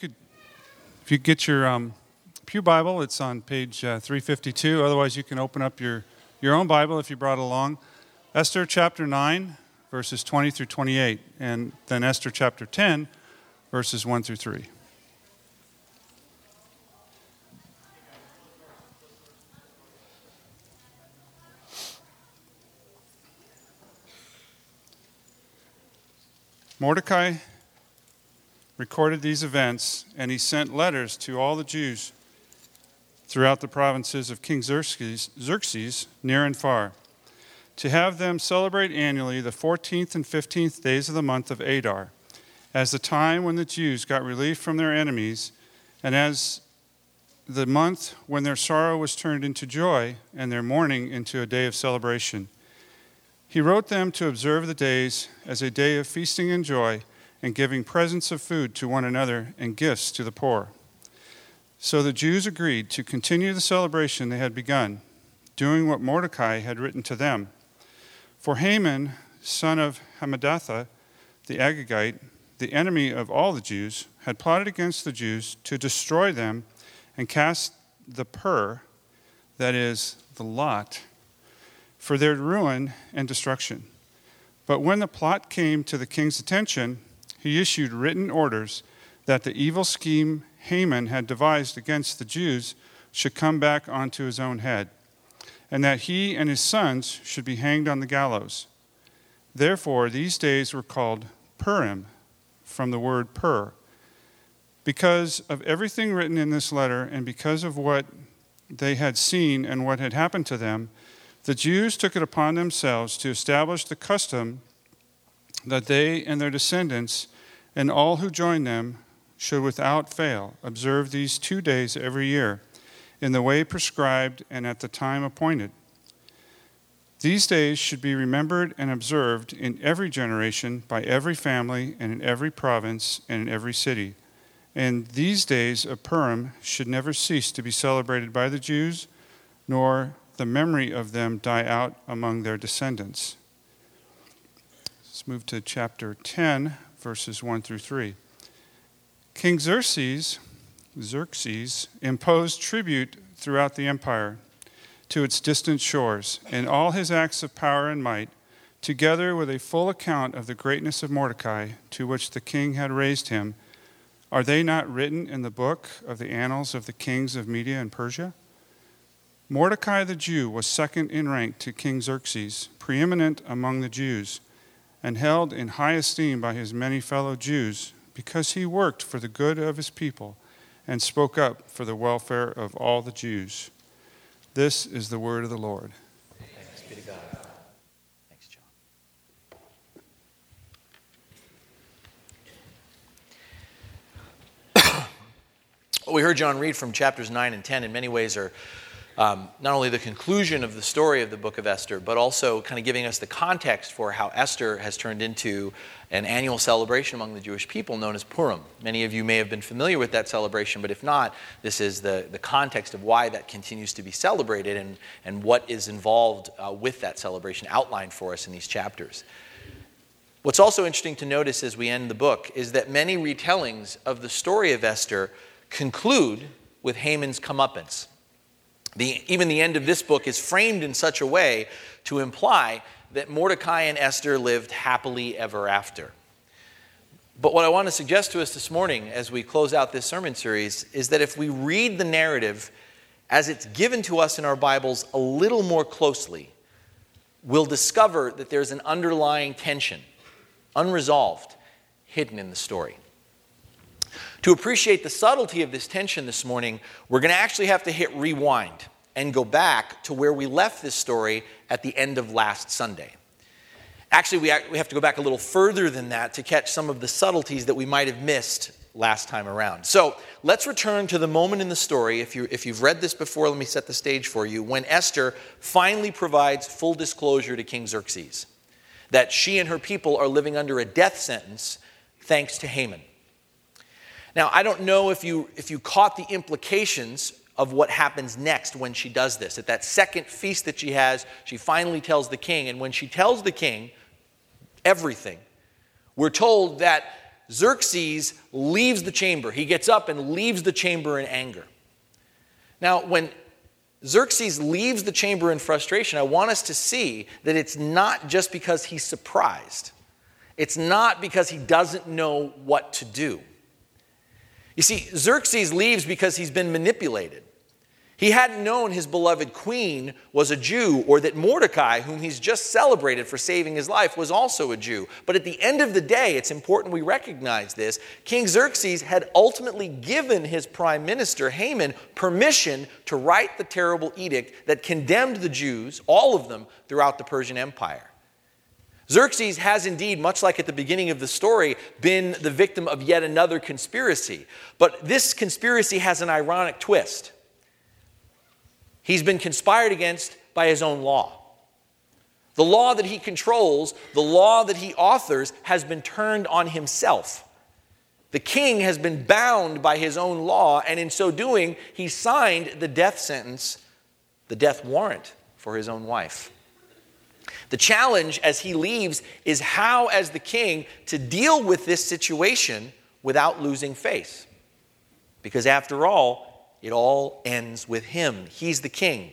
could, if you get your um, Pew Bible, it's on page uh, 352. Otherwise, you can open up your, your own Bible if you brought it along. Esther chapter 9, verses 20 through 28, and then Esther chapter 10, verses 1 through 3. Mordecai recorded these events, and he sent letters to all the Jews throughout the provinces of King Xerxes, Xerxes, near and far, to have them celebrate annually the 14th and 15th days of the month of Adar, as the time when the Jews got relief from their enemies, and as the month when their sorrow was turned into joy and their mourning into a day of celebration. He wrote them to observe the days as a day of feasting and joy and giving presents of food to one another and gifts to the poor. So the Jews agreed to continue the celebration they had begun, doing what Mordecai had written to them. For Haman, son of Hammedatha, the Agagite, the enemy of all the Jews, had plotted against the Jews to destroy them and cast the pur, that is, the lot, for their ruin and destruction. But when the plot came to the king's attention, he issued written orders that the evil scheme Haman had devised against the Jews should come back onto his own head, and that he and his sons should be hanged on the gallows. Therefore, these days were called Purim, from the word pur. Because of everything written in this letter, and because of what they had seen and what had happened to them, the Jews took it upon themselves to establish the custom that they and their descendants and all who join them should without fail observe these two days every year in the way prescribed and at the time appointed. These days should be remembered and observed in every generation by every family and in every province and in every city. And these days of Purim should never cease to be celebrated by the Jews, nor the memory of them die out among their descendants. Let's move to chapter 10, verses 1 through 3. King Xerxes, Xerxes imposed tribute throughout the empire to its distant shores, and all his acts of power and might, together with a full account of the greatness of Mordecai, to which the king had raised him, are they not written in the book of the annals of the kings of Media and Persia? Mordecai the Jew was second in rank to King Xerxes, preeminent among the Jews, and held in high esteem by his many fellow Jews because he worked for the good of his people and spoke up for the welfare of all the Jews. This is the word of the Lord. Thanks be to God. Thanks, John. what we heard John read from chapters 9 and 10 in many ways are um, not only the conclusion of the story of the book of Esther, but also kind of giving us the context for how Esther has turned into an annual celebration among the Jewish people known as Purim. Many of you may have been familiar with that celebration, but if not, this is the, the context of why that continues to be celebrated and, and what is involved uh, with that celebration outlined for us in these chapters. What's also interesting to notice as we end the book is that many retellings of the story of Esther conclude with Haman's comeuppance. The, even the end of this book is framed in such a way to imply that Mordecai and Esther lived happily ever after. But what I want to suggest to us this morning as we close out this sermon series is that if we read the narrative as it's given to us in our Bibles a little more closely, we'll discover that there's an underlying tension, unresolved, hidden in the story. To appreciate the subtlety of this tension this morning, we're going to actually have to hit rewind and go back to where we left this story at the end of last Sunday. Actually, we have to go back a little further than that to catch some of the subtleties that we might have missed last time around. So let's return to the moment in the story. If, you, if you've read this before, let me set the stage for you. When Esther finally provides full disclosure to King Xerxes that she and her people are living under a death sentence thanks to Haman. Now, I don't know if you, if you caught the implications of what happens next when she does this. At that second feast that she has, she finally tells the king. And when she tells the king everything, we're told that Xerxes leaves the chamber. He gets up and leaves the chamber in anger. Now, when Xerxes leaves the chamber in frustration, I want us to see that it's not just because he's surprised. It's not because he doesn't know what to do. You see, Xerxes leaves because he's been manipulated. He hadn't known his beloved queen was a Jew or that Mordecai, whom he's just celebrated for saving his life, was also a Jew. But at the end of the day, it's important we recognize this. King Xerxes had ultimately given his prime minister, Haman, permission to write the terrible edict that condemned the Jews, all of them, throughout the Persian Empire. Xerxes has indeed, much like at the beginning of the story, been the victim of yet another conspiracy. But this conspiracy has an ironic twist. He's been conspired against by his own law. The law that he controls, the law that he authors, has been turned on himself. The king has been bound by his own law, and in so doing, he signed the death sentence, the death warrant for his own wife. The challenge as he leaves is how, as the king, to deal with this situation without losing face. Because after all, it all ends with him. He's the king.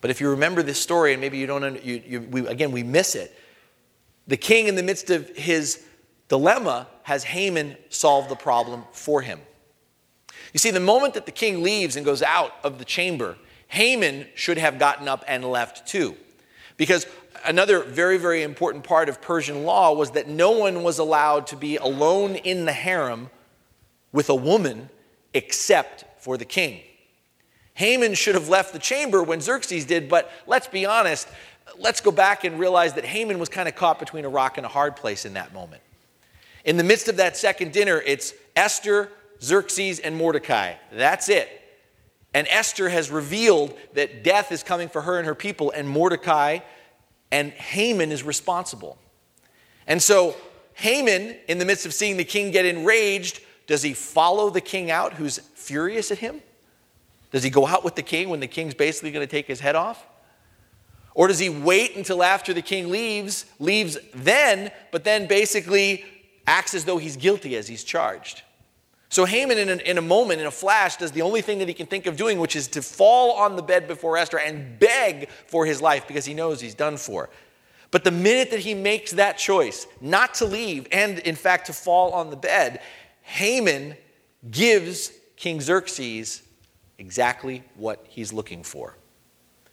But if you remember this story, and maybe you don't, you, you, we, again, we miss it. The king, in the midst of his dilemma, has Haman solve the problem for him. You see, the moment that the king leaves and goes out of the chamber, Haman should have gotten up and left too. Because another very, very important part of Persian law was that no one was allowed to be alone in the harem with a woman except for the king. Haman should have left the chamber when Xerxes did, but let's be honest, let's go back and realize that Haman was kind of caught between a rock and a hard place in that moment. In the midst of that second dinner, it's Esther, Xerxes, and Mordecai. That's it. And Esther has revealed that death is coming for her and her people, and Mordecai and Haman is responsible. And so Haman, in the midst of seeing the king get enraged, does he follow the king out who's furious at him? Does he go out with the king when the king's basically going to take his head off? Or does he wait until after the king leaves, leaves then, but then basically acts as though he's guilty as he's charged? So Haman, in a, in a moment, in a flash, does the only thing that he can think of doing, which is to fall on the bed before Esther and beg for his life because he knows he's done for. But the minute that he makes that choice, not to leave and in fact to fall on the bed, Haman gives King Xerxes exactly what he's looking for.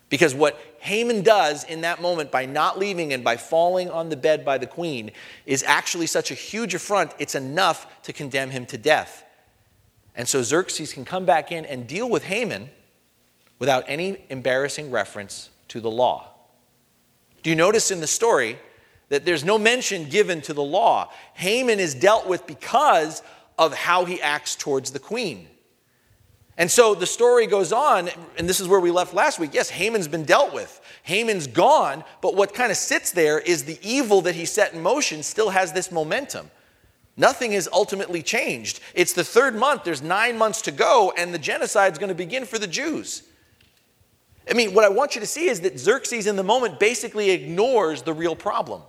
Because what Haman does in that moment by not leaving and by falling on the bed by the queen is actually such a huge affront, it's enough to condemn him to death. And so Xerxes can come back in and deal with Haman without any embarrassing reference to the law. Do you notice in the story that there's no mention given to the law? Haman is dealt with because of how he acts towards the queen. And so the story goes on, and this is where we left last week. Yes, Haman's been dealt with. Haman's gone, but what kind of sits there is the evil that he set in motion still has this momentum. Nothing has ultimately changed. It's the third month, there's nine months to go, and the genocide is going to begin for the Jews. I mean, what I want you to see is that Xerxes in the moment basically ignores the real problem.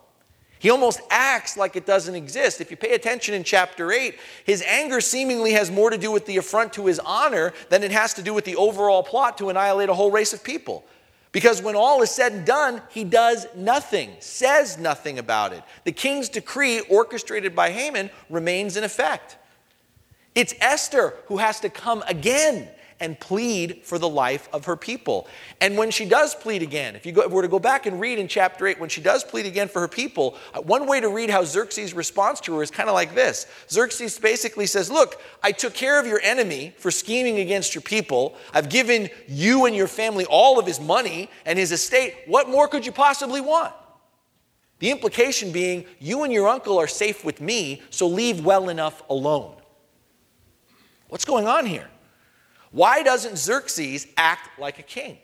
He almost acts like it doesn't exist. If you pay attention in chapter 8, his anger seemingly has more to do with the affront to his honor than it has to do with the overall plot to annihilate a whole race of people. Because when all is said and done, he does nothing, says nothing about it. The king's decree, orchestrated by Haman, remains in effect. It's Esther who has to come again and plead for the life of her people. And when she does plead again, if you go, were to go back and read in chapter 8, when she does plead again for her people, uh, one way to read how Xerxes responds to her is kind of like this Xerxes basically says, Look, I took care of your enemy for scheming against your people. I've given you and your family all of his money and his estate. What more could you possibly want? The implication being, you and your uncle are safe with me, so leave well enough alone. What's going on here? Why doesn't Xerxes act like a king?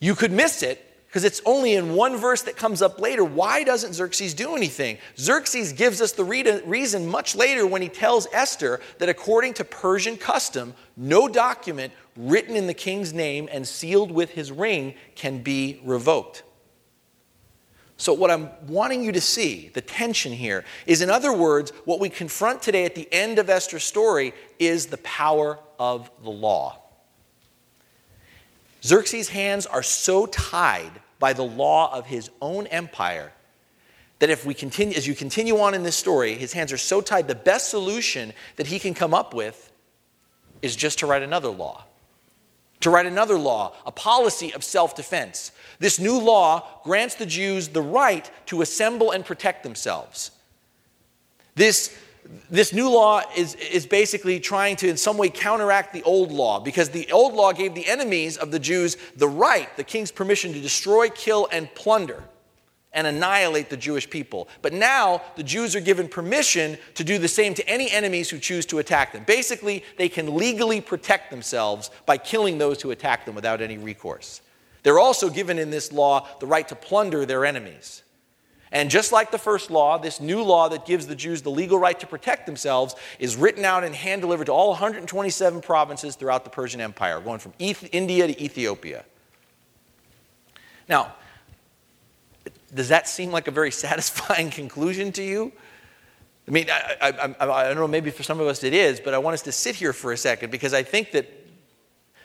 You could miss it because it's only in one verse that comes up later. Why doesn't Xerxes do anything? Xerxes gives us the reason much later when he tells Esther that according to Persian custom, no document written in the king's name and sealed with his ring can be revoked. So, what I'm wanting you to see, the tension here, is in other words, what we confront today at the end of Esther's story is the power of the law. Xerxes' hands are so tied by the law of his own empire that if we continue, as you continue on in this story, his hands are so tied, the best solution that he can come up with is just to write another law. To write another law, a policy of self defense. This new law grants the Jews the right to assemble and protect themselves. This, this new law is, is basically trying to, in some way, counteract the old law because the old law gave the enemies of the Jews the right, the king's permission to destroy, kill, and plunder and annihilate the Jewish people. But now the Jews are given permission to do the same to any enemies who choose to attack them. Basically, they can legally protect themselves by killing those who attack them without any recourse. They're also given in this law the right to plunder their enemies. And just like the first law, this new law that gives the Jews the legal right to protect themselves is written out and hand delivered to all 127 provinces throughout the Persian Empire, going from India to Ethiopia. Now, does that seem like a very satisfying conclusion to you? I mean, I, I, I, I, don't know, maybe for some of us it is, but I want us to sit here for a second because I think that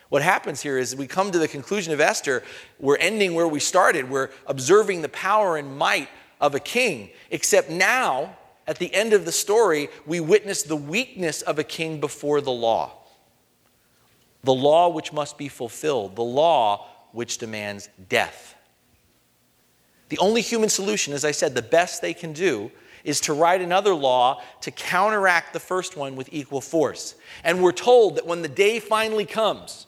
what happens here is we come to the conclusion of Esther, we're ending where we started. We're observing the power and might of a king, except now, at the end of the story, we witness the weakness of a king before the law. The law which must be fulfilled, the law which demands death. The only human solution, as I said, the best they can do, is to write another law to counteract the first one with equal force. And we're told that when the day finally comes,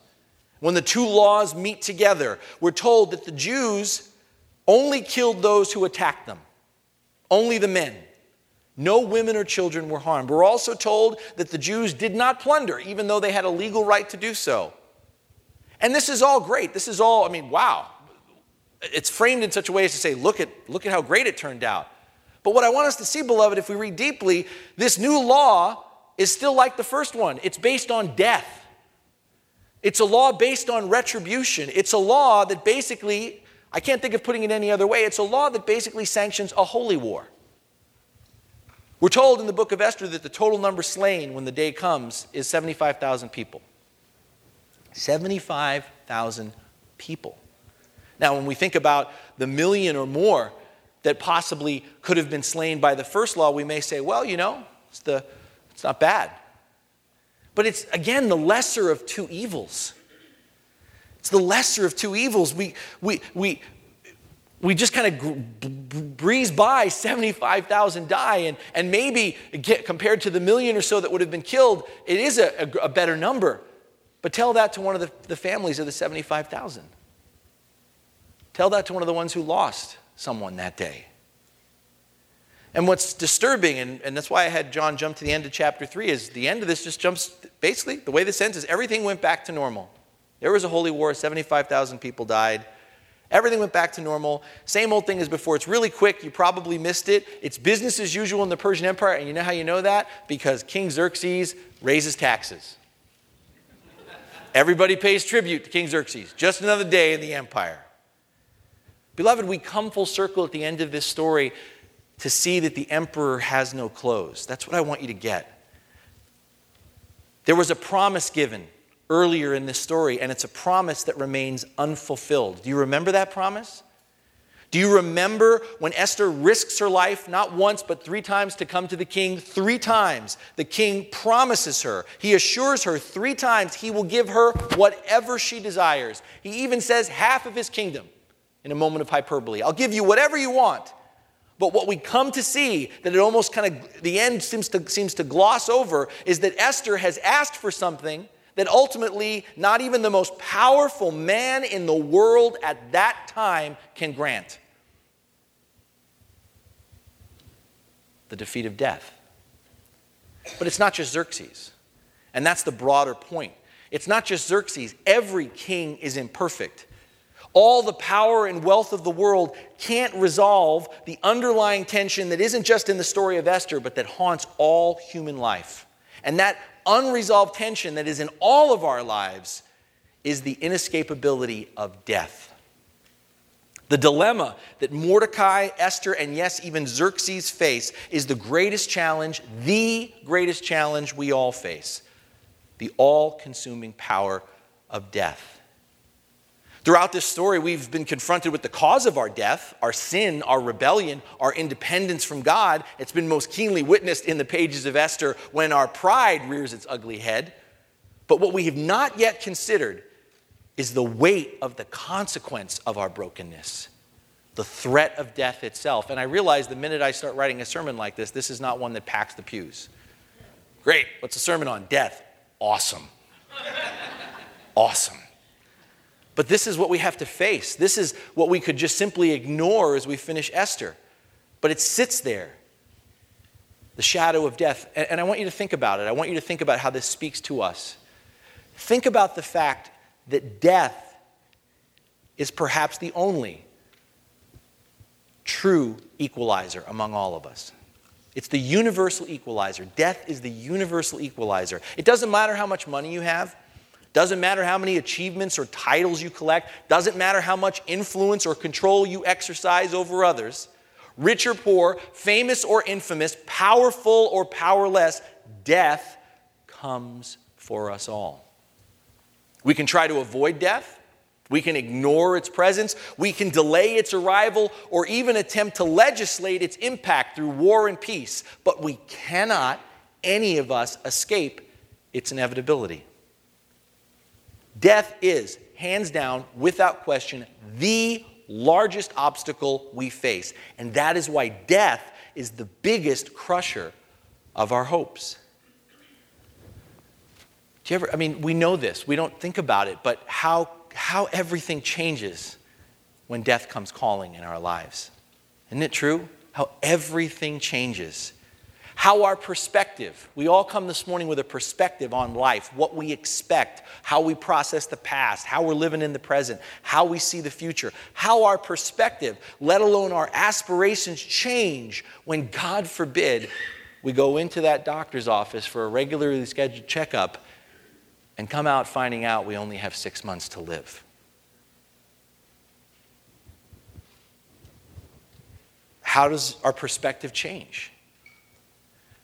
when the two laws meet together, we're told that the Jews only killed those who attacked them, only the men. No women or children were harmed. We're also told that the Jews did not plunder, even though they had a legal right to do so. And this is all great. This is all, I mean, wow it's framed in such a way as to say, look at, look at how great it turned out. But what I want us to see, beloved, if we read deeply, this new law is still like the first one. It's based on death. It's a law based on retribution. It's a law that basically, I can't think of putting it any other way, it's a law that basically sanctions a holy war. We're told in the book of Esther that the total number slain when the day comes is 75,000 people. 75,000 people. Now, when we think about the million or more that possibly could have been slain by the first law, we may say, well, you know, it's, the, it's not bad. But it's, again, the lesser of two evils. It's the lesser of two evils. We, we, we, we just kind of breeze by 75,000 die, and, and maybe get, compared to the million or so that would have been killed, it is a, a, a better number. But tell that to one of the, the families of the 75,000. Tell that to one of the ones who lost someone that day. And what's disturbing, and, and that's why I had John jump to the end of chapter 3, is the end of this just jumps, basically, the way this ends is everything went back to normal. There was a holy war, 75,000 people died. Everything went back to normal. Same old thing as before. It's really quick. You probably missed it. It's business as usual in the Persian Empire. And you know how you know that? Because King Xerxes raises taxes. Everybody pays tribute to King Xerxes. Just another day in the empire. Beloved, we come full circle at the end of this story to see that the emperor has no clothes. That's what I want you to get. There was a promise given earlier in this story, and it's a promise that remains unfulfilled. Do you remember that promise? Do you remember when Esther risks her life not once but three times to come to the king? Three times the king promises her, he assures her three times he will give her whatever she desires. He even says half of his kingdom in a moment of hyperbole. I'll give you whatever you want. But what we come to see that it almost kind of, the end seems to, seems to gloss over, is that Esther has asked for something that ultimately not even the most powerful man in the world at that time can grant the defeat of death. But it's not just Xerxes. And that's the broader point. It's not just Xerxes. Every king is imperfect. All the power and wealth of the world can't resolve the underlying tension that isn't just in the story of Esther, but that haunts all human life. And that unresolved tension that is in all of our lives is the inescapability of death. The dilemma that Mordecai, Esther, and yes, even Xerxes face is the greatest challenge, the greatest challenge we all face the all consuming power of death. Throughout this story, we've been confronted with the cause of our death, our sin, our rebellion, our independence from God. It's been most keenly witnessed in the pages of Esther when our pride rears its ugly head. But what we have not yet considered is the weight of the consequence of our brokenness, the threat of death itself. And I realize the minute I start writing a sermon like this, this is not one that packs the pews. Great, what's a sermon on? Death. Awesome. awesome. But this is what we have to face. This is what we could just simply ignore as we finish Esther. But it sits there the shadow of death. And, I want you to think about it. I want you to think about how this speaks to us. Think about the fact that death is perhaps the only true equalizer among all of us. It's the universal equalizer. Death is the universal equalizer. It doesn't matter how much money you have, doesn't matter how many achievements or titles you collect, doesn't matter how much influence or control you exercise over others, rich or poor, famous or infamous, powerful or powerless, death comes for us all. We can try to avoid death. We can ignore its presence. We can delay its arrival or even attempt to legislate its impact through war and peace. But we cannot, any of us, escape its inevitability. Death is, hands down, without question, the largest obstacle we face. And that is why death is the biggest crusher of our hopes. Do you ever, I mean, we know this, we don't think about it, but how, how everything changes when death comes calling in our lives. Isn't it true? How everything changes how our perspective, we all come this morning with a perspective on life, what we expect, how we process the past, how we're living in the present, how we see the future, how our perspective, let alone our aspirations, change when, God forbid, we go into that doctor's office for a regularly scheduled checkup and come out finding out we only have six months to live. How does our perspective change?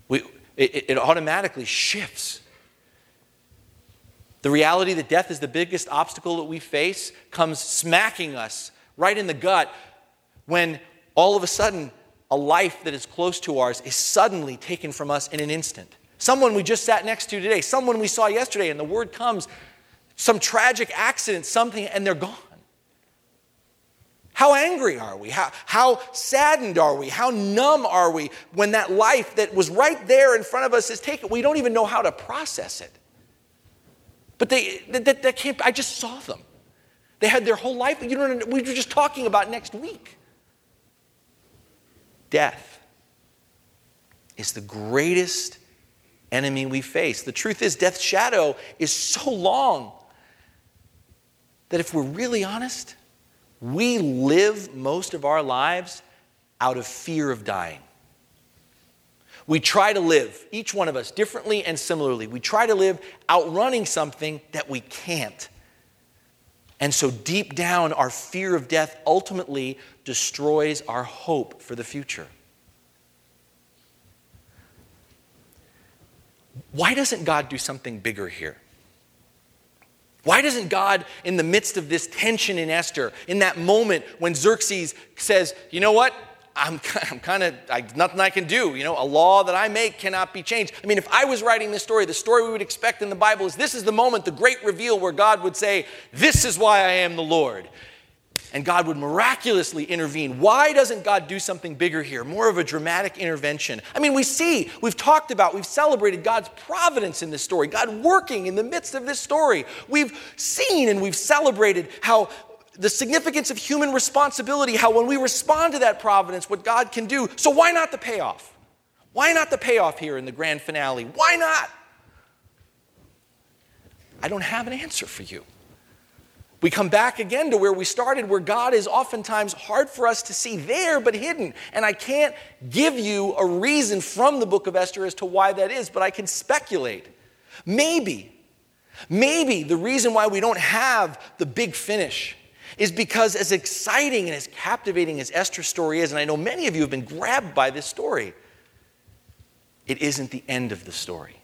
We, it, it automatically shifts. The reality that death is the biggest obstacle that we face comes smacking us right in the gut when all of a sudden a life that is close to ours is suddenly taken from us in an instant. Someone we just sat next to today, someone we saw yesterday, and the word comes, some tragic accident, something, and they're gone. How angry are we? How, how saddened are we? How numb are we when that life that was right there in front of us is taken? We don't even know how to process it. But they, that, that can't, I just saw them. They had their whole life. You know, we were just talking about next week. Death is the greatest enemy we face. The truth is, death's shadow is so long that if we're really honest, we live most of our lives out of fear of dying. We try to live, each one of us, differently and similarly. We try to live outrunning something that we can't. And so, deep down, our fear of death ultimately destroys our hope for the future. Why doesn't God do something bigger here? Why doesn't God, in the midst of this tension in Esther, in that moment when Xerxes says, you know what? I'm, I'm kind of, nothing I can do. You know, a law that I make cannot be changed. I mean, if I was writing this story, the story we would expect in the Bible is this is the moment, the great reveal where God would say, This is why I am the Lord and God would miraculously intervene. Why doesn't God do something bigger here? More of a dramatic intervention. I mean, we see, we've talked about, we've celebrated God's providence in this story, God working in the midst of this story. We've seen and we've celebrated how the significance of human responsibility, how when we respond to that providence, what God can do. So, why not the payoff? Why not the payoff here in the grand finale? Why not? I don't have an answer for you. We come back again to where we started, where God is oftentimes hard for us to see there, but hidden. And I can't give you a reason from the book of Esther as to why that is, but I can speculate. Maybe, maybe the reason why we don't have the big finish is because, as exciting and as captivating as Esther's story is, and I know many of you have been grabbed by this story, it isn't the end of the story.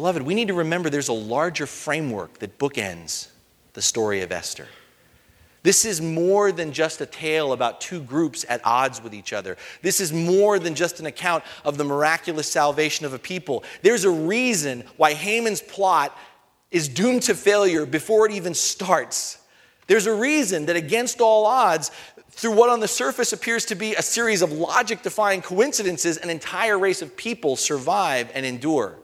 Beloved, we need to remember there's a larger framework that bookends the story of Esther. This is more than just a tale about two groups at odds with each other. This is more than just an account of the miraculous salvation of a people. There's a reason why Haman's plot is doomed to failure before it even starts. There's a reason that, against all odds, through what on the surface appears to be a series of logic defying coincidences, an entire race of people survive and endure.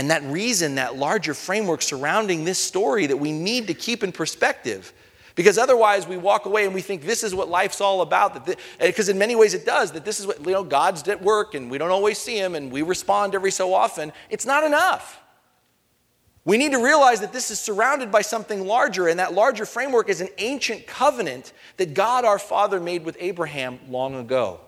And that reason, that larger framework surrounding this story that we need to keep in perspective. Because otherwise, we walk away and we think this is what life's all about. Because in many ways, it does. That this is what, you know, God's at work and we don't always see Him and we respond every so often. It's not enough. We need to realize that this is surrounded by something larger, and that larger framework is an ancient covenant that God our Father made with Abraham long ago.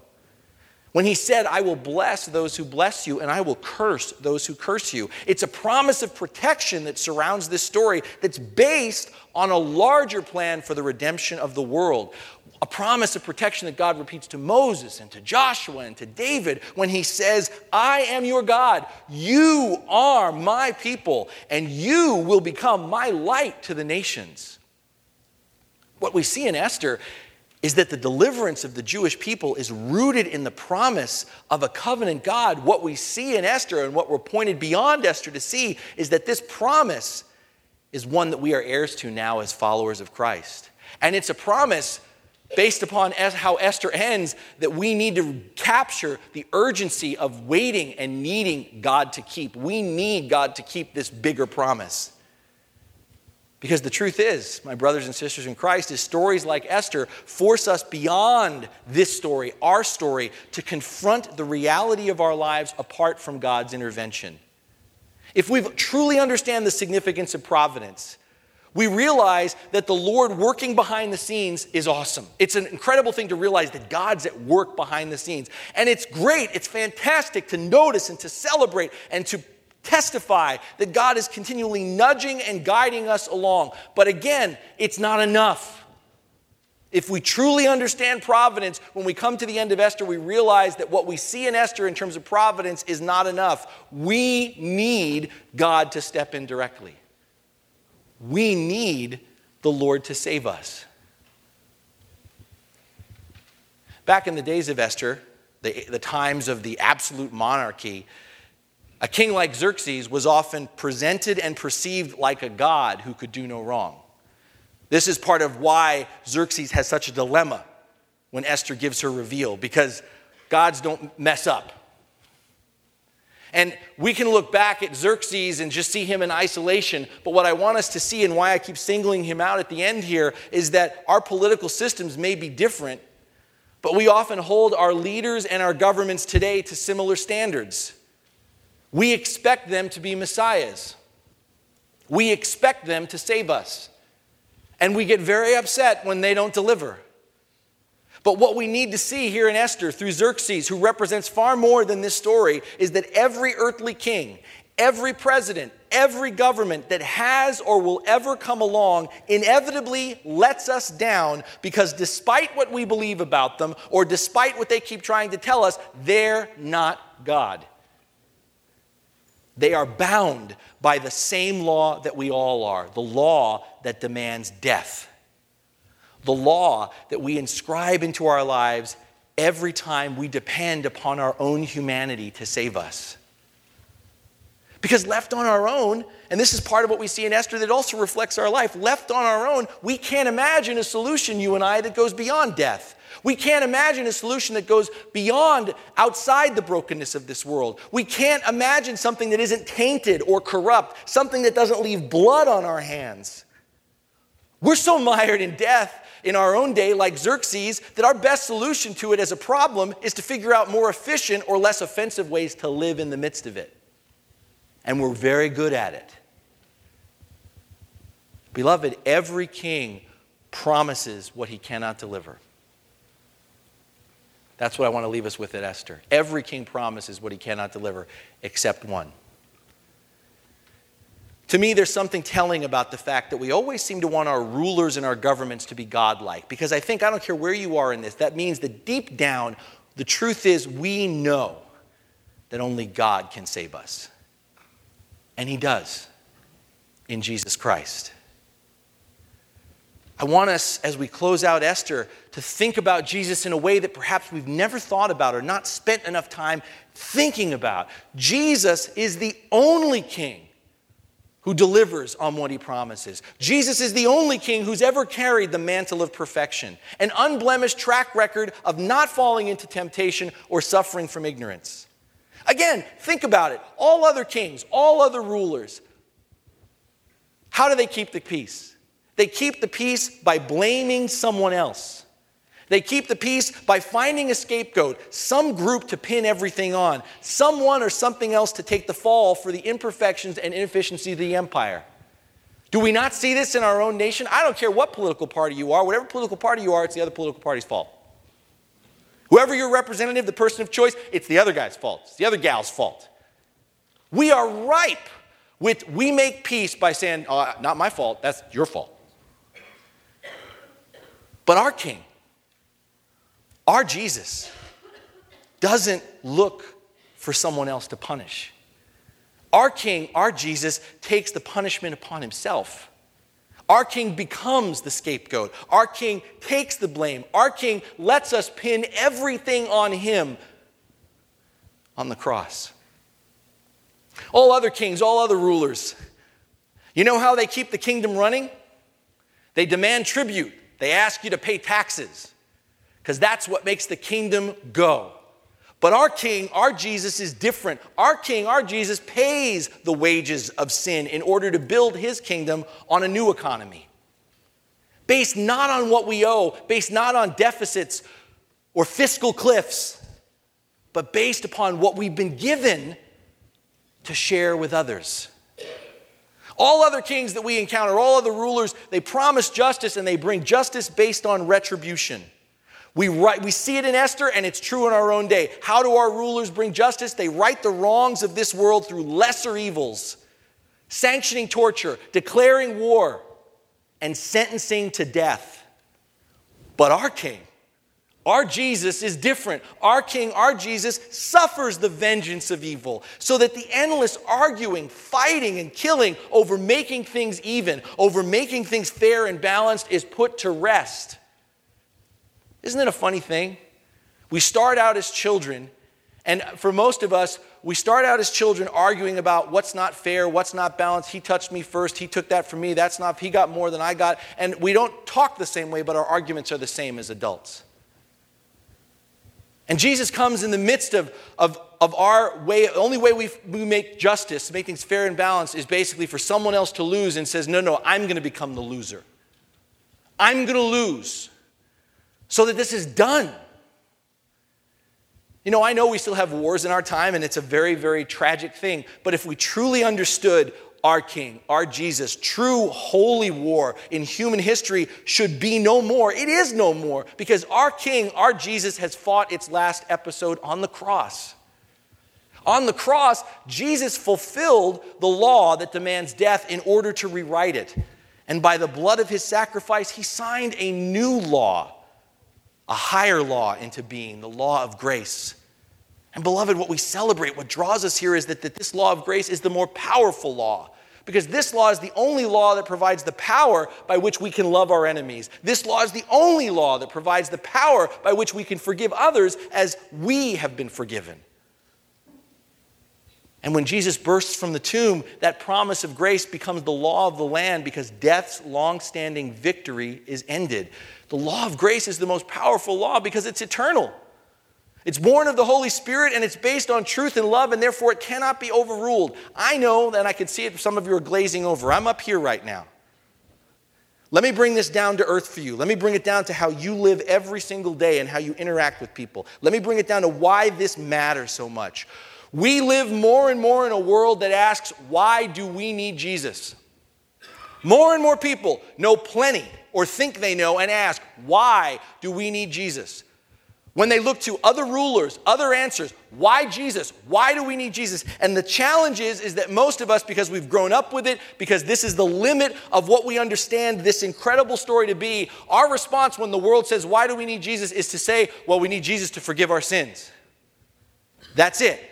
When he said, I will bless those who bless you, and I will curse those who curse you. It's a promise of protection that surrounds this story that's based on a larger plan for the redemption of the world a promise of protection that God repeats to Moses and to Joshua and to David when he says, I am your God, you are my people, and you will become my light to the nations. What we see in Esther is that the deliverance of the Jewish people is rooted in the promise of a covenant God. What we see in Esther and what we're pointed beyond Esther to see is that this promise is one that we are heirs to now as followers of Christ. And it's a promise based upon how Esther ends, that we need to capture the urgency of waiting and needing God to keep. We need God to keep this bigger promise. Because the truth is, my brothers and sisters in Christ, is stories like Esther force us beyond this story, our story, to confront the reality of our lives apart from God's intervention. If we truly understand the significance of providence, we realize that the Lord working behind the scenes is awesome. It's an incredible thing to realize that God's at work behind the scenes. And it's great, it's fantastic to notice and to celebrate and to testify that God is continually nudging and guiding us along. But again, it's not enough. If we truly understand providence, when we come to the end of Esther, we realize that what we see in Esther in terms of providence is not enough. We need God to step in directly we need the Lord to save us. Back in the days of Esther, the, the times of the absolute monarchy, a king like Xerxes was often presented and perceived like a god who could do no wrong. This is part of why Xerxes has such a dilemma when Esther gives her reveal, because gods don't mess up. And we can look back at Xerxes and just see him in isolation. But what I want us to see, and why I keep singling him out at the end here, is that our political systems may be different, but we often hold our leaders and our governments today to similar standards. We expect them to be messiahs, we expect them to save us. And we get very upset when they don't deliver. But what we need to see here in Esther through Xerxes, who represents far more than this story, is that every earthly king, every president, every government that has or will ever come along inevitably lets us down because despite what we believe about them, or despite what they keep trying to tell us, they're not God. They are bound by the same law that we all are the law that demands death the law that we inscribe into our lives every time we depend upon our own humanity to save us. Because left on our own, and this is part of what we see in Esther that also reflects our life, left on our own, we can't imagine a solution, you and I, that goes beyond death. We can't imagine a solution that goes beyond outside the brokenness of this world. We can't imagine something that isn't tainted or corrupt, something that doesn't leave blood on our hands. We're so mired in death in our own day, like Xerxes, that our best solution to it as a problem is to figure out more efficient or less offensive ways to live in the midst of it. And we're very good at it. Beloved, every king promises what he cannot deliver. That's what I want to leave us with at Esther. Every king promises what he cannot deliver, except one. To me, there's something telling about the fact that we always seem to want our rulers and our governments to be godlike. Because I think, I don't care where you are in this, that means that deep down, the truth is we know that only God can save us. And He does in Jesus Christ. I want us, as we close out Esther, to think about Jesus in a way that perhaps we've never thought about or not spent enough time thinking about. Jesus is the only king who delivers on what he promises. Jesus is the only king who's ever carried the mantle of perfection, an unblemished track record of not falling into temptation or suffering from ignorance. Again, think about it. All other kings, all other rulers, how do they keep the peace? They keep the peace by blaming someone else. They keep the peace by finding a scapegoat, some group to pin everything on, someone or something else to take the fall for the imperfections and inefficiency of the empire. Do we not see this in our own nation? I don't care what political party you are, whatever political party you are, it's the other political party's fault. Whoever your representative, the person of choice, it's the other guy's fault. It's the other gal's fault. We are ripe with we make peace by saying, oh, not my fault, that's your fault. But our King, our Jesus, doesn't look for someone else to punish. Our King, our Jesus, takes the punishment upon himself. Our King becomes the scapegoat. Our King takes the blame. Our King lets us pin everything on him on the cross. All other kings, all other rulers, you know how they keep the kingdom running? They demand tribute. They ask you to pay taxes because that's what makes the kingdom go. But our King, our Jesus, is different. Our King, our Jesus, pays the wages of sin in order to build his kingdom on a new economy. Based not on what we owe, based not on deficits or fiscal cliffs, but based upon what we've been given to share with others. All other kings that we encounter, all other rulers, they promise justice and they bring justice based on retribution. We, right, we see it in Esther, and it's true in our own day. How do our rulers bring justice? They right the wrongs of this world through lesser evils, sanctioning torture, declaring war, and sentencing to death. But our king, our Jesus is different. Our King, our Jesus, suffers the vengeance of evil so that the endless arguing, fighting, and killing over making things even, over making things fair and balanced, is put to rest. Isn't it a funny thing? We start out as children, and for most of us, we start out as children arguing about what's not fair, what's not balanced. He touched me first, he took that from me, that's not, he got more than I got. And we don't talk the same way, but our arguments are the same as adults. And Jesus comes in the midst of, of, of our way, the only way we, we make justice, make things fair and balanced, is basically for someone else to lose and says, No, no, I'm going to become the loser. I'm going to lose so that this is done. You know, I know we still have wars in our time, and it's a very, very tragic thing. But if we truly understood our King, our Jesus. True holy war in human history should be no more. It is no more because our King, our Jesus, has fought its last episode on the cross. On the cross, Jesus fulfilled the law that demands death in order to rewrite it. And by the blood of his sacrifice, he signed a new law, a higher law into being, the law of grace. And beloved, what we celebrate, what draws us here is that, that this law of grace is the more powerful law. Because this law is the only law that provides the power by which we can love our enemies. This law is the only law that provides the power by which we can forgive others as we have been forgiven. And when Jesus bursts from the tomb, that promise of grace becomes the law of the land because death's long-standing victory is ended. The law of grace is the most powerful law because it's eternal. It's born of the Holy Spirit and it's based on truth and love, and therefore it cannot be overruled. I know that I can see it, some of you are glazing over. I'm up here right now. Let me bring this down to earth for you. Let me bring it down to how you live every single day and how you interact with people. Let me bring it down to why this matters so much. We live more and more in a world that asks, why do we need Jesus? More and more people know plenty or think they know and ask, why do we need Jesus? When they look to other rulers, other answers. Why Jesus? Why do we need Jesus? And the challenge is, is that most of us, because we've grown up with it, because this is the limit of what we understand this incredible story to be, our response when the world says, Why do we need Jesus? is to say, Well, we need Jesus to forgive our sins. That's it.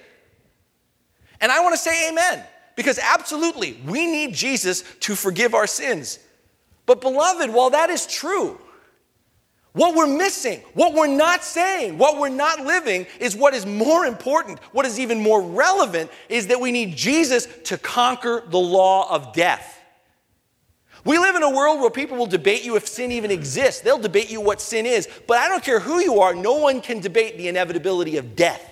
And I want to say amen, because absolutely, we need Jesus to forgive our sins. But, beloved, while that is true, what we're missing, what we're not saying, what we're not living is what is more important. What is even more relevant is that we need Jesus to conquer the law of death. We live in a world where people will debate you if sin even exists. They'll debate you what sin is. But I don't care who you are, no one can debate the inevitability of death.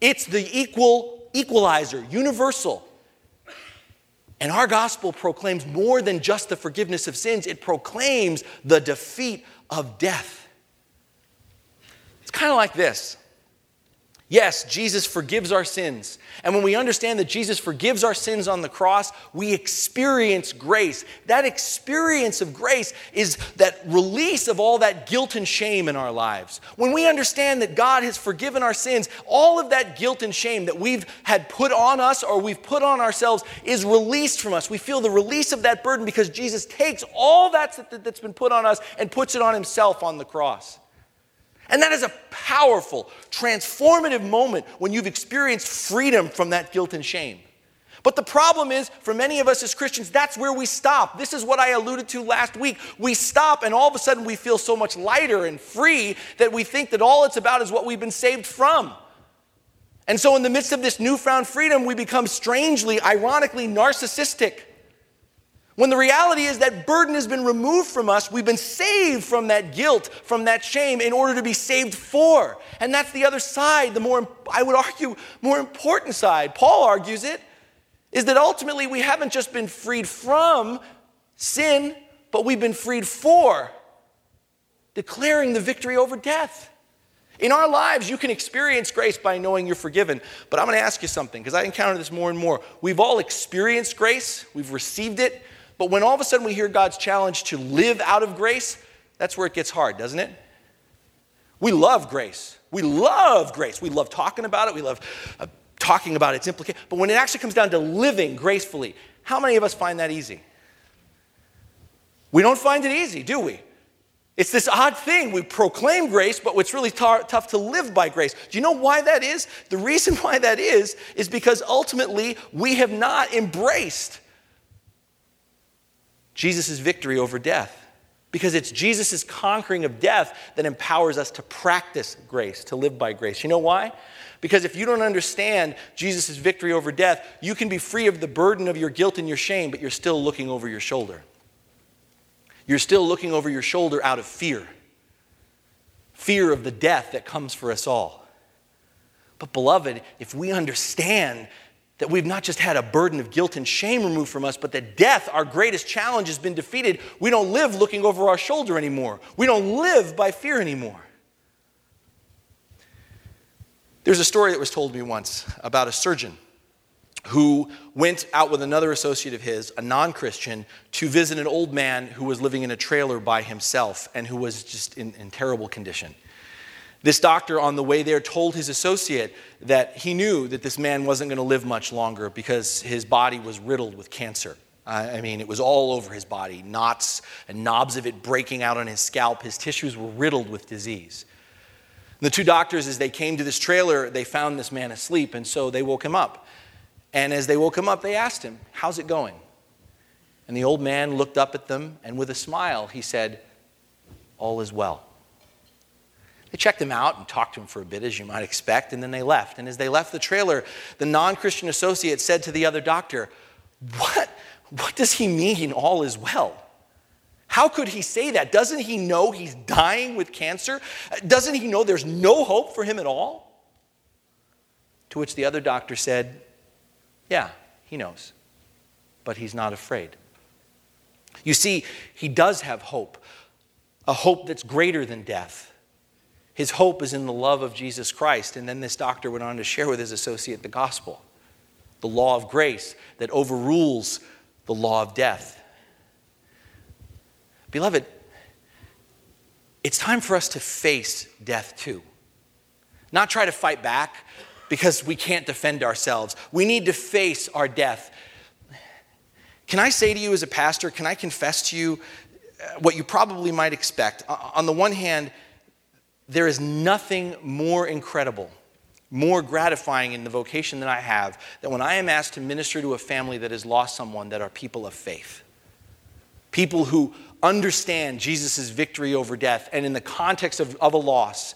It's the equal equalizer, universal. And our gospel proclaims more than just the forgiveness of sins, it proclaims the defeat of death. It's kind of like this. Yes, Jesus forgives our sins. And when we understand that Jesus forgives our sins on the cross, we experience grace. That experience of grace is that release of all that guilt and shame in our lives. When we understand that God has forgiven our sins, all of that guilt and shame that we've had put on us or we've put on ourselves is released from us. We feel the release of that burden because Jesus takes all that that's been put on us and puts it on himself on the cross. And that is a powerful, transformative moment when you've experienced freedom from that guilt and shame. But the problem is, for many of us as Christians, that's where we stop. This is what I alluded to last week. We stop, and all of a sudden we feel so much lighter and free that we think that all it's about is what we've been saved from. And so, in the midst of this newfound freedom, we become strangely, ironically narcissistic. When the reality is that burden has been removed from us, we've been saved from that guilt, from that shame, in order to be saved for. And that's the other side, the more, I would argue, more important side. Paul argues it, is that ultimately we haven't just been freed from sin, but we've been freed for, declaring the victory over death. In our lives, you can experience grace by knowing you're forgiven. But I'm going to ask you something, because I encounter this more and more. We've all experienced grace, we've received it, but when all of a sudden we hear God's challenge to live out of grace, that's where it gets hard, doesn't it? We love grace. We love grace. We love talking about it. We love uh, talking about its implications. But when it actually comes down to living gracefully, how many of us find that easy? We don't find it easy, do we? It's this odd thing. We proclaim grace, but it's really tough to live by grace. Do you know why that is? The reason why that is, is because ultimately we have not embraced Jesus' victory over death. Because it's Jesus' conquering of death that empowers us to practice grace, to live by grace. You know why? Because if you don't understand Jesus' victory over death, you can be free of the burden of your guilt and your shame, but you're still looking over your shoulder. You're still looking over your shoulder out of fear fear of the death that comes for us all. But, beloved, if we understand that we've not just had a burden of guilt and shame removed from us, but that death, our greatest challenge, has been defeated. We don't live looking over our shoulder anymore. We don't live by fear anymore. There's a story that was told me once about a surgeon who went out with another associate of his, a non Christian, to visit an old man who was living in a trailer by himself and who was just in, in terrible condition. This doctor, on the way there, told his associate that he knew that this man wasn't going to live much longer because his body was riddled with cancer. I mean, it was all over his body, knots and knobs of it breaking out on his scalp. His tissues were riddled with disease. The two doctors, as they came to this trailer, they found this man asleep, and so they woke him up. And as they woke him up, they asked him, How's it going? And the old man looked up at them, and with a smile, he said, All is well. They checked him out and talked to him for a bit, as you might expect, and then they left. And as they left the trailer, the non Christian associate said to the other doctor, what, what does he mean, all is well? How could he say that? Doesn't he know he's dying with cancer? Doesn't he know there's no hope for him at all? To which the other doctor said, Yeah, he knows, but he's not afraid. You see, he does have hope, a hope that's greater than death his hope is in the love of Jesus Christ. And then this doctor went on to share with his associate the gospel, the law of grace that overrules the law of death. Beloved, it's time for us to face death too. Not try to fight back because we can't defend ourselves. We need to face our death. Can I say to you as a pastor, can I confess to you uh, what you probably might expect? On the one hand, there is nothing more incredible, more gratifying in the vocation that I have than when I am asked to minister to a family that has lost someone that are people of faith. People who understand Jesus' victory over death, and in the context of, of a loss,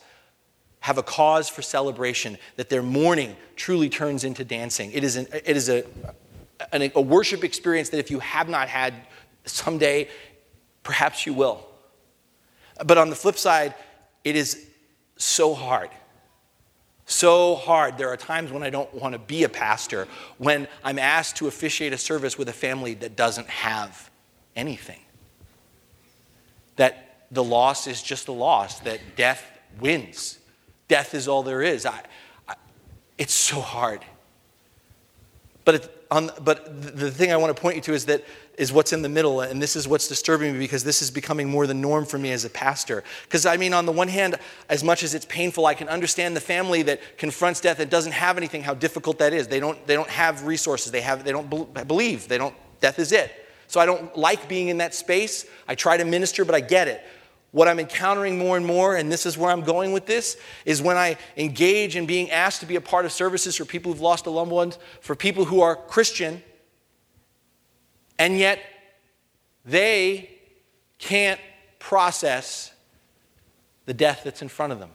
have a cause for celebration, that their mourning truly turns into dancing. It is, an, it is a, an, a worship experience that if you have not had someday, perhaps you will. But on the flip side, it is so hard. So hard. There are times when I don't want to be a pastor, when I'm asked to officiate a service with a family that doesn't have anything that the loss is just a loss, that death wins. Death is all there is. I, I, it's so hard. But, it, on, but the thing I want to point you to is that is what's in the middle, and this is what's disturbing me because this is becoming more the norm for me as a pastor. Because I mean, on the one hand, as much as it's painful, I can understand the family that confronts death and doesn't have anything, how difficult that is. They don't, they don't have resources. They have, they don't believe. They don't. Death is it. So I don't like being in that space. I try to minister, but I get it. What I'm encountering more and more, and this is where I'm going with this, is when I engage in being asked to be a part of services for people who've lost a loved one, for people who are Christian, and yet they can't process the death that's in front of them.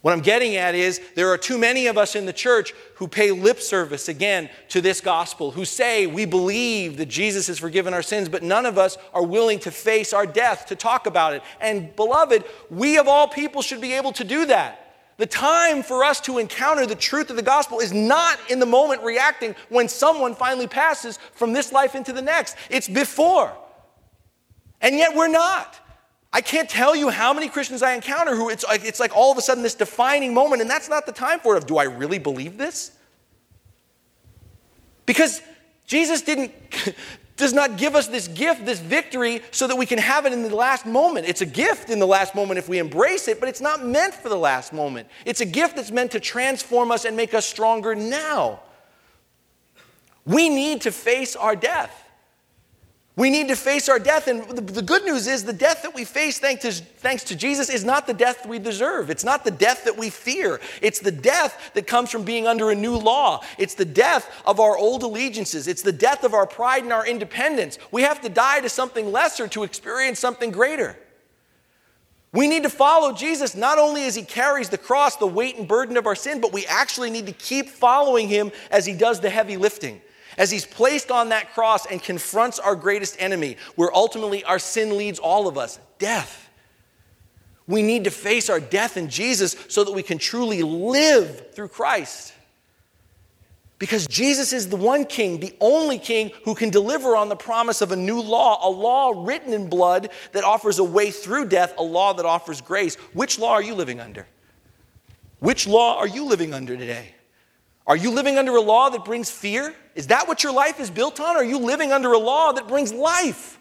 What I'm getting at is there are too many of us in the church who pay lip service again to this gospel, who say we believe that Jesus has forgiven our sins, but none of us are willing to face our death, to talk about it. And beloved, we of all people should be able to do that. The time for us to encounter the truth of the gospel is not in the moment reacting when someone finally passes from this life into the next. It's before. And yet we're not. I can't tell you how many Christians I encounter who it's like, it's like all of a sudden this defining moment, and that's not the time for it of do I really believe this? Because Jesus didn't does not give us this gift, this victory, so that we can have it in the last moment. It's a gift in the last moment if we embrace it, but it's not meant for the last moment. It's a gift that's meant to transform us and make us stronger now. We need to face our death. We need to face our death. And the, good news is the death that we face, thanks to, thanks to Jesus, is not the death we deserve. It's not the death that we fear. It's the death that comes from being under a new law. It's the death of our old allegiances. It's the death of our pride and our independence. We have to die to something lesser to experience something greater. We need to follow Jesus not only as he carries the cross, the weight and burden of our sin, but we actually need to keep following him as he does the heavy lifting as he's placed on that cross and confronts our greatest enemy, where ultimately our sin leads all of us death. We need to face our death in Jesus so that we can truly live through Christ. Because Jesus is the one king, the only king who can deliver on the promise of a new law, a law written in blood that offers a way through death, a law that offers grace. Which law are you living under? Which law are you living under today? Are you living under a law that brings fear? Is that what your life is built on? Are you living under a law that brings life?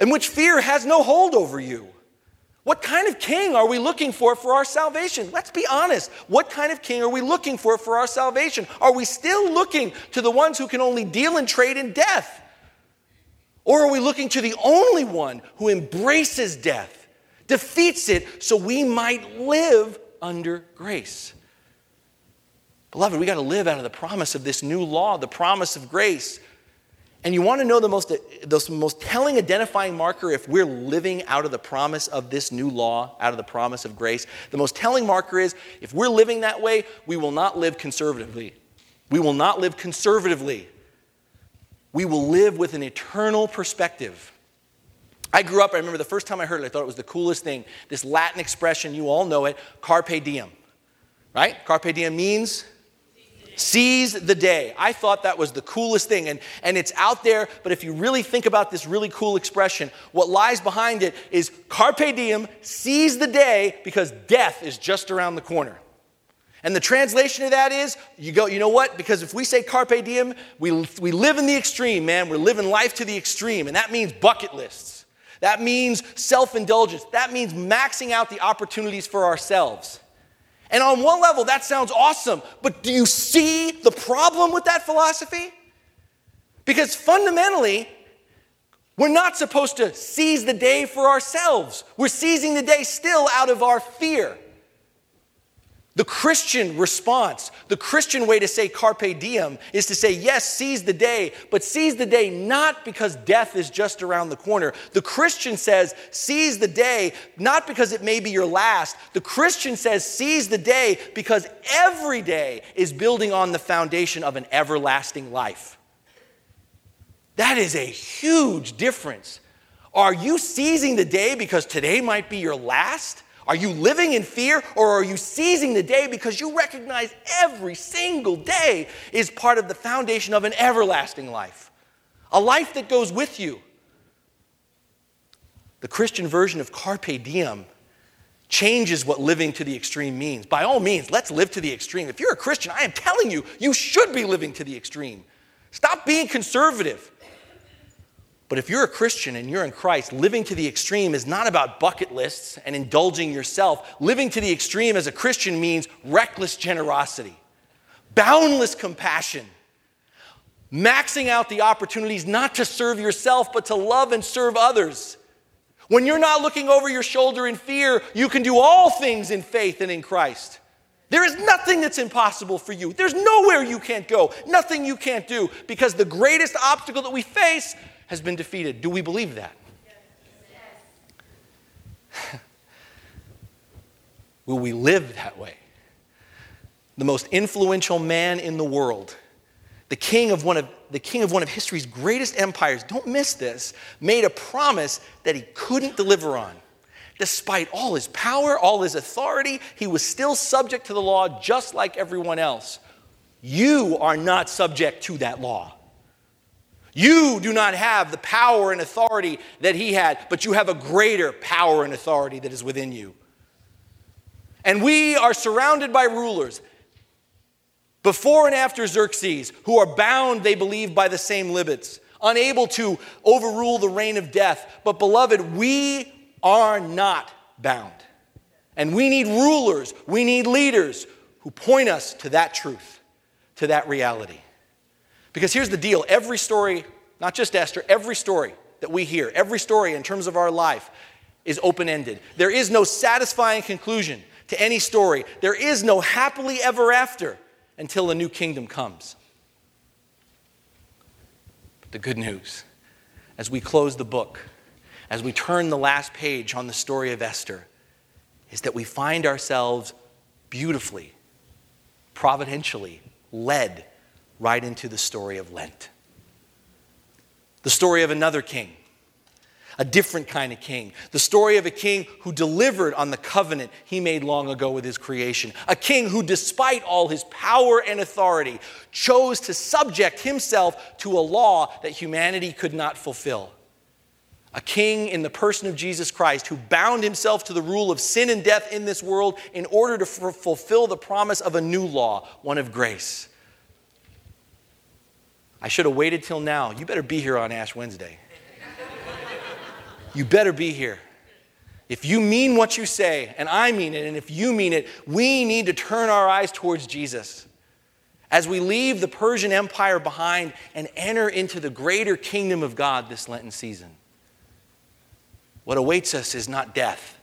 In which fear has no hold over you? What kind of king are we looking for for our salvation? Let's be honest. What kind of king are we looking for for our salvation? Are we still looking to the ones who can only deal and trade in death? Or are we looking to the only one who embraces death, defeats it, so we might live under grace? Beloved, we got to live out of the promise of this new law, the promise of grace. And you want to know the most, the most telling identifying marker if we're living out of the promise of this new law, out of the promise of grace? The most telling marker is if we're living that way, we will not live conservatively. We will not live conservatively. We will live with an eternal perspective. I grew up, I remember the first time I heard it, I thought it was the coolest thing. This Latin expression, you all know it, carpe diem. Right? Carpe diem means Seize the day. I thought that was the coolest thing. And, and it's out there, but if you really think about this really cool expression, what lies behind it is carpe diem, seize the day because death is just around the corner. And the translation of that is you go, you know what? Because if we say carpe diem, we, we live in the extreme, man. We're living life to the extreme. And that means bucket lists. That means self indulgence. That means maxing out the opportunities for ourselves. And on one level, that sounds awesome, but do you see the problem with that philosophy? Because fundamentally, we're not supposed to seize the day for ourselves. We're seizing the day still out of our fear. The Christian response, the Christian way to say carpe diem is to say, yes, seize the day, but seize the day not because death is just around the corner. The Christian says, seize the day not because it may be your last. The Christian says, seize the day because every day is building on the foundation of an everlasting life. That is a huge difference. Are you seizing the day because today might be your last? Are you living in fear or are you seizing the day because you recognize every single day is part of the foundation of an everlasting life? A life that goes with you. The Christian version of carpe diem changes what living to the extreme means. By all means, let's live to the extreme. If you're a Christian, I am telling you, you should be living to the extreme. Stop being conservative. But if you're a Christian and you're in Christ, living to the extreme is not about bucket lists and indulging yourself. Living to the extreme as a Christian means reckless generosity, boundless compassion, maxing out the opportunities not to serve yourself, but to love and serve others. When you're not looking over your shoulder in fear, you can do all things in faith and in Christ. There is nothing that's impossible for you. There's nowhere you can't go, nothing you can't do, because the greatest obstacle that we face has been defeated. Do we believe that? Will we live that way? The most influential man in the world, the king of one of the king of one of history's greatest empires, don't miss this, made a promise that he couldn't deliver on. Despite all his power, all his authority, he was still subject to the law just like everyone else. You are not subject to that law. You do not have the power and authority that he had, but you have a greater power and authority that is within you. And we are surrounded by rulers before and after Xerxes who are bound, they believe, by the same limits, unable to overrule the reign of death. But, beloved, we are not bound. And we need rulers, we need leaders who point us to that truth, to that reality. Because here's the deal every story, not just Esther, every story that we hear, every story in terms of our life is open ended. There is no satisfying conclusion to any story, there is no happily ever after until a new kingdom comes. But the good news, as we close the book, as we turn the last page on the story of Esther, is that we find ourselves beautifully, providentially led right into the story of Lent. The story of another king, a different kind of king. The story of a king who delivered on the covenant he made long ago with his creation. A king who, despite all his power and authority, chose to subject himself to a law that humanity could not fulfill. A king in the person of Jesus Christ who bound himself to the rule of sin and death in this world in order to f- fulfill the promise of a new law, one of grace. I should have waited till now. You better be here on Ash Wednesday. you better be here. If you mean what you say, and I mean it, and if you mean it, we need to turn our eyes towards Jesus. As we leave the Persian Empire behind and enter into the greater kingdom of God this Lenten season, what awaits us is not death.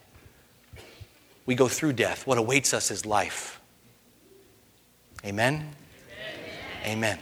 We go through death. What awaits us is life. Amen? Amen. Amen.